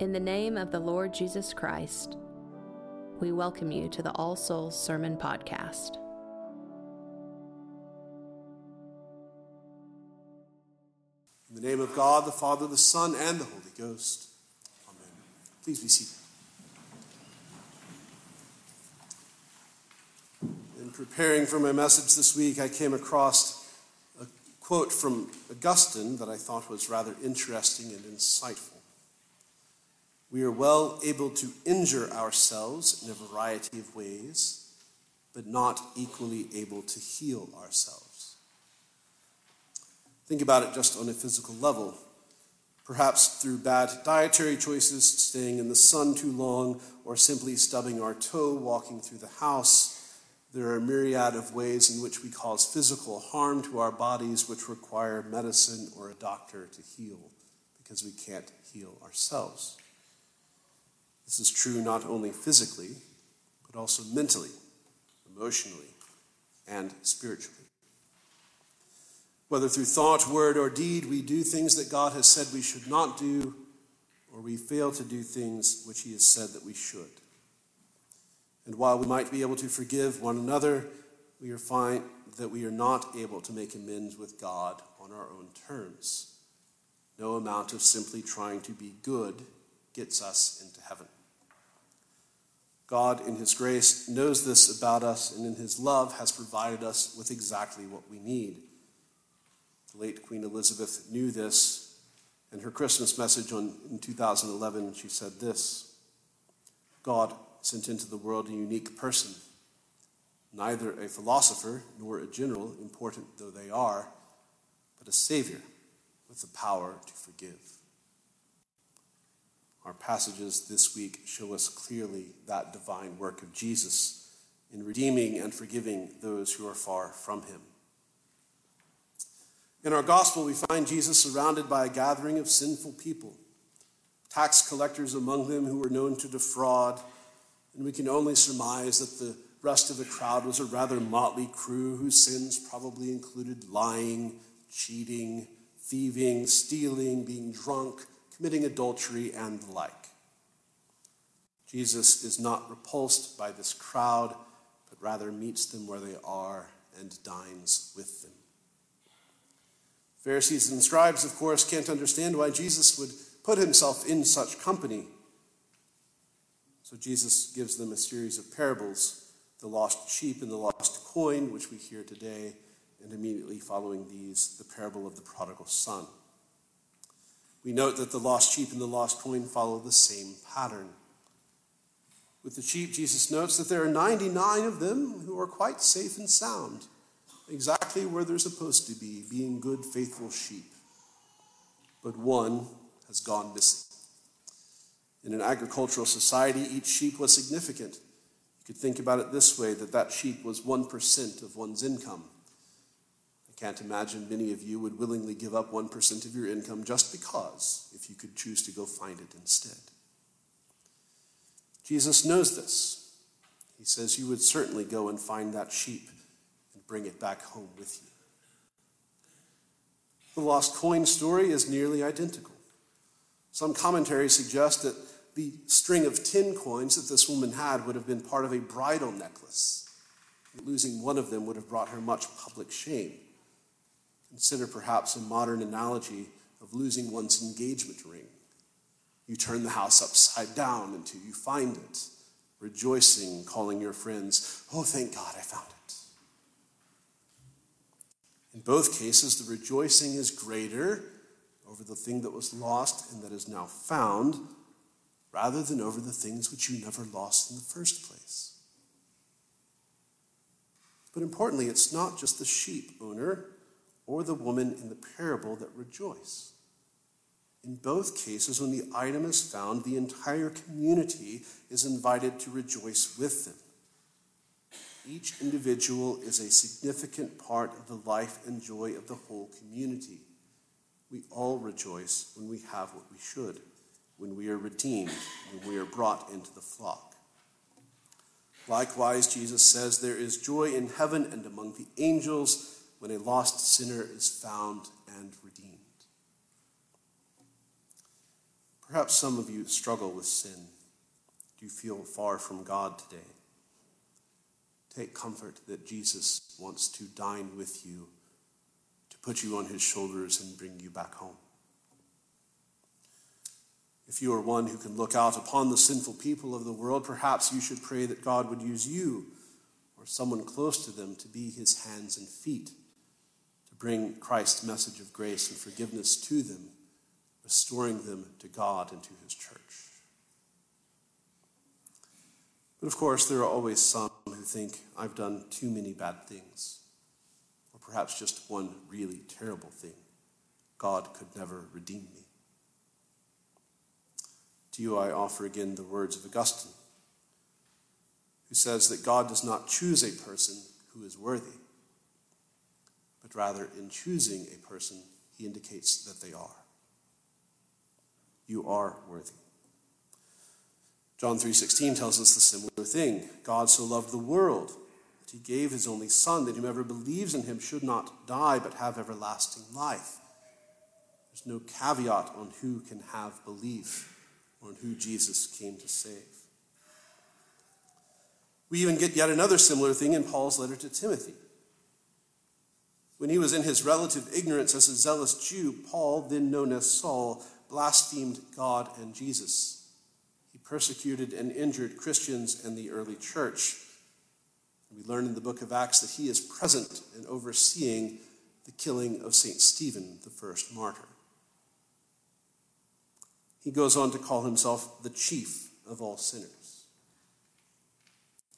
In the name of the Lord Jesus Christ, we welcome you to the All Souls Sermon Podcast. In the name of God, the Father, the Son, and the Holy Ghost. Amen. Please be seated. In preparing for my message this week, I came across a quote from Augustine that I thought was rather interesting and insightful. We are well able to injure ourselves in a variety of ways, but not equally able to heal ourselves. Think about it just on a physical level. Perhaps through bad dietary choices, staying in the sun too long, or simply stubbing our toe walking through the house. There are a myriad of ways in which we cause physical harm to our bodies which require medicine or a doctor to heal because we can't heal ourselves. This is true not only physically, but also mentally, emotionally, and spiritually. Whether through thought, word, or deed, we do things that God has said we should not do, or we fail to do things which He has said that we should. And while we might be able to forgive one another, we are find that we are not able to make amends with God on our own terms. No amount of simply trying to be good gets us into heaven. God, in His grace, knows this about us and in His love has provided us with exactly what we need. The late Queen Elizabeth knew this. In her Christmas message on, in 2011, she said this God sent into the world a unique person, neither a philosopher nor a general, important though they are, but a Savior with the power to forgive. Our passages this week show us clearly that divine work of Jesus in redeeming and forgiving those who are far from him. In our gospel, we find Jesus surrounded by a gathering of sinful people, tax collectors among them who were known to defraud, and we can only surmise that the rest of the crowd was a rather motley crew whose sins probably included lying, cheating, thieving, stealing, being drunk, committing adultery, and the like. Jesus is not repulsed by this crowd, but rather meets them where they are and dines with them. Pharisees and scribes, of course, can't understand why Jesus would put himself in such company. So Jesus gives them a series of parables the lost sheep and the lost coin, which we hear today, and immediately following these, the parable of the prodigal son. We note that the lost sheep and the lost coin follow the same pattern. With the sheep, Jesus notes that there are 99 of them who are quite safe and sound, exactly where they're supposed to be, being good, faithful sheep. But one has gone missing. In an agricultural society, each sheep was significant. You could think about it this way that that sheep was 1% of one's income. Can't imagine many of you would willingly give up 1% of your income just because, if you could choose to go find it instead. Jesus knows this. He says you would certainly go and find that sheep and bring it back home with you. The lost coin story is nearly identical. Some commentaries suggest that the string of 10 coins that this woman had would have been part of a bridal necklace. Losing one of them would have brought her much public shame. Consider perhaps a modern analogy of losing one's engagement ring. You turn the house upside down until you find it, rejoicing, calling your friends, Oh, thank God I found it. In both cases, the rejoicing is greater over the thing that was lost and that is now found, rather than over the things which you never lost in the first place. But importantly, it's not just the sheep owner or the woman in the parable that rejoice. In both cases, when the item is found, the entire community is invited to rejoice with them. Each individual is a significant part of the life and joy of the whole community. We all rejoice when we have what we should, when we are redeemed, when we are brought into the flock. Likewise, Jesus says there is joy in heaven and among the angels when a lost sinner is found and redeemed. Perhaps some of you struggle with sin. Do you feel far from God today? Take comfort that Jesus wants to dine with you, to put you on his shoulders and bring you back home. If you are one who can look out upon the sinful people of the world, perhaps you should pray that God would use you or someone close to them to be his hands and feet, bring Christ's message of grace and forgiveness to them, restoring them to God and to his church. But of course, there are always some who think I've done too many bad things, or perhaps just one really terrible thing. God could never redeem me. To you I offer again the words of Augustine, who says that God does not choose a person who is worthy, but rather in choosing a person, he indicates that they are. You are worthy. John 3:16 tells us the similar thing. God so loved the world that he gave his only son that whomever believes in him should not die but have everlasting life. There's no caveat on who can have belief on who Jesus came to save. We even get yet another similar thing in Paul's letter to Timothy. When he was in his relative ignorance as a zealous Jew, Paul, then known as Saul, blasphemed God and Jesus. He persecuted and injured Christians and the early church. We learn in the book of Acts that he is present in overseeing the killing of St. Stephen, the first martyr. He goes on to call himself the chief of all sinners.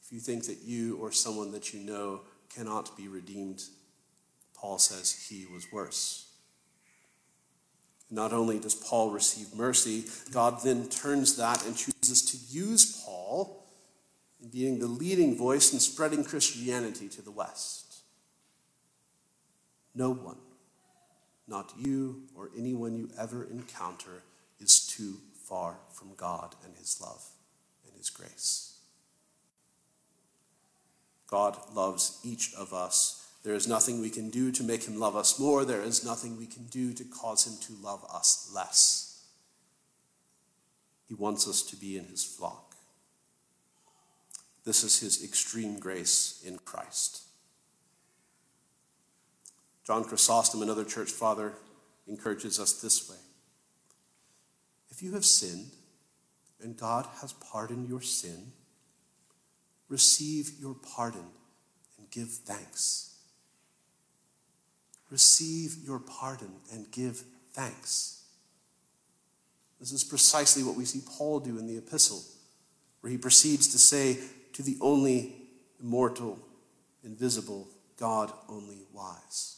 If you think that you or someone that you know cannot be redeemed, Paul says he was worse. Not only does Paul receive mercy, God then turns that and chooses to use Paul in being the leading voice in spreading Christianity to the West. No one, not you or anyone you ever encounter, is too far from God and His love and His grace. God loves each of us. There is nothing we can do to make Him love us more. There is nothing we can do to cause Him to love us less. He wants us to be in His flock. This is His extreme grace in Christ. John Chrysostom, another church father, encourages us this way if you have sinned and God has pardoned your sin, receive your pardon and give thanks. Receive your pardon and give thanks. This is precisely what we see Paul do in the epistle, where he proceeds to say to the only immortal, invisible, God only wise.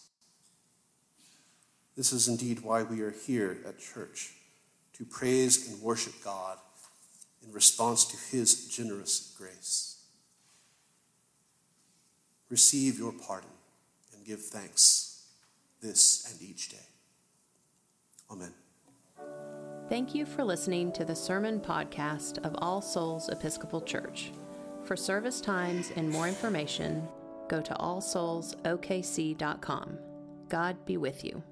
This is indeed why we are here at church to praise and worship God in response to his generous grace. Receive your pardon and give thanks this and each day. Amen. Thank you for listening to the sermon podcast of All Souls Episcopal Church. For service times and more information, go to allsoulsokc.com. God be with you.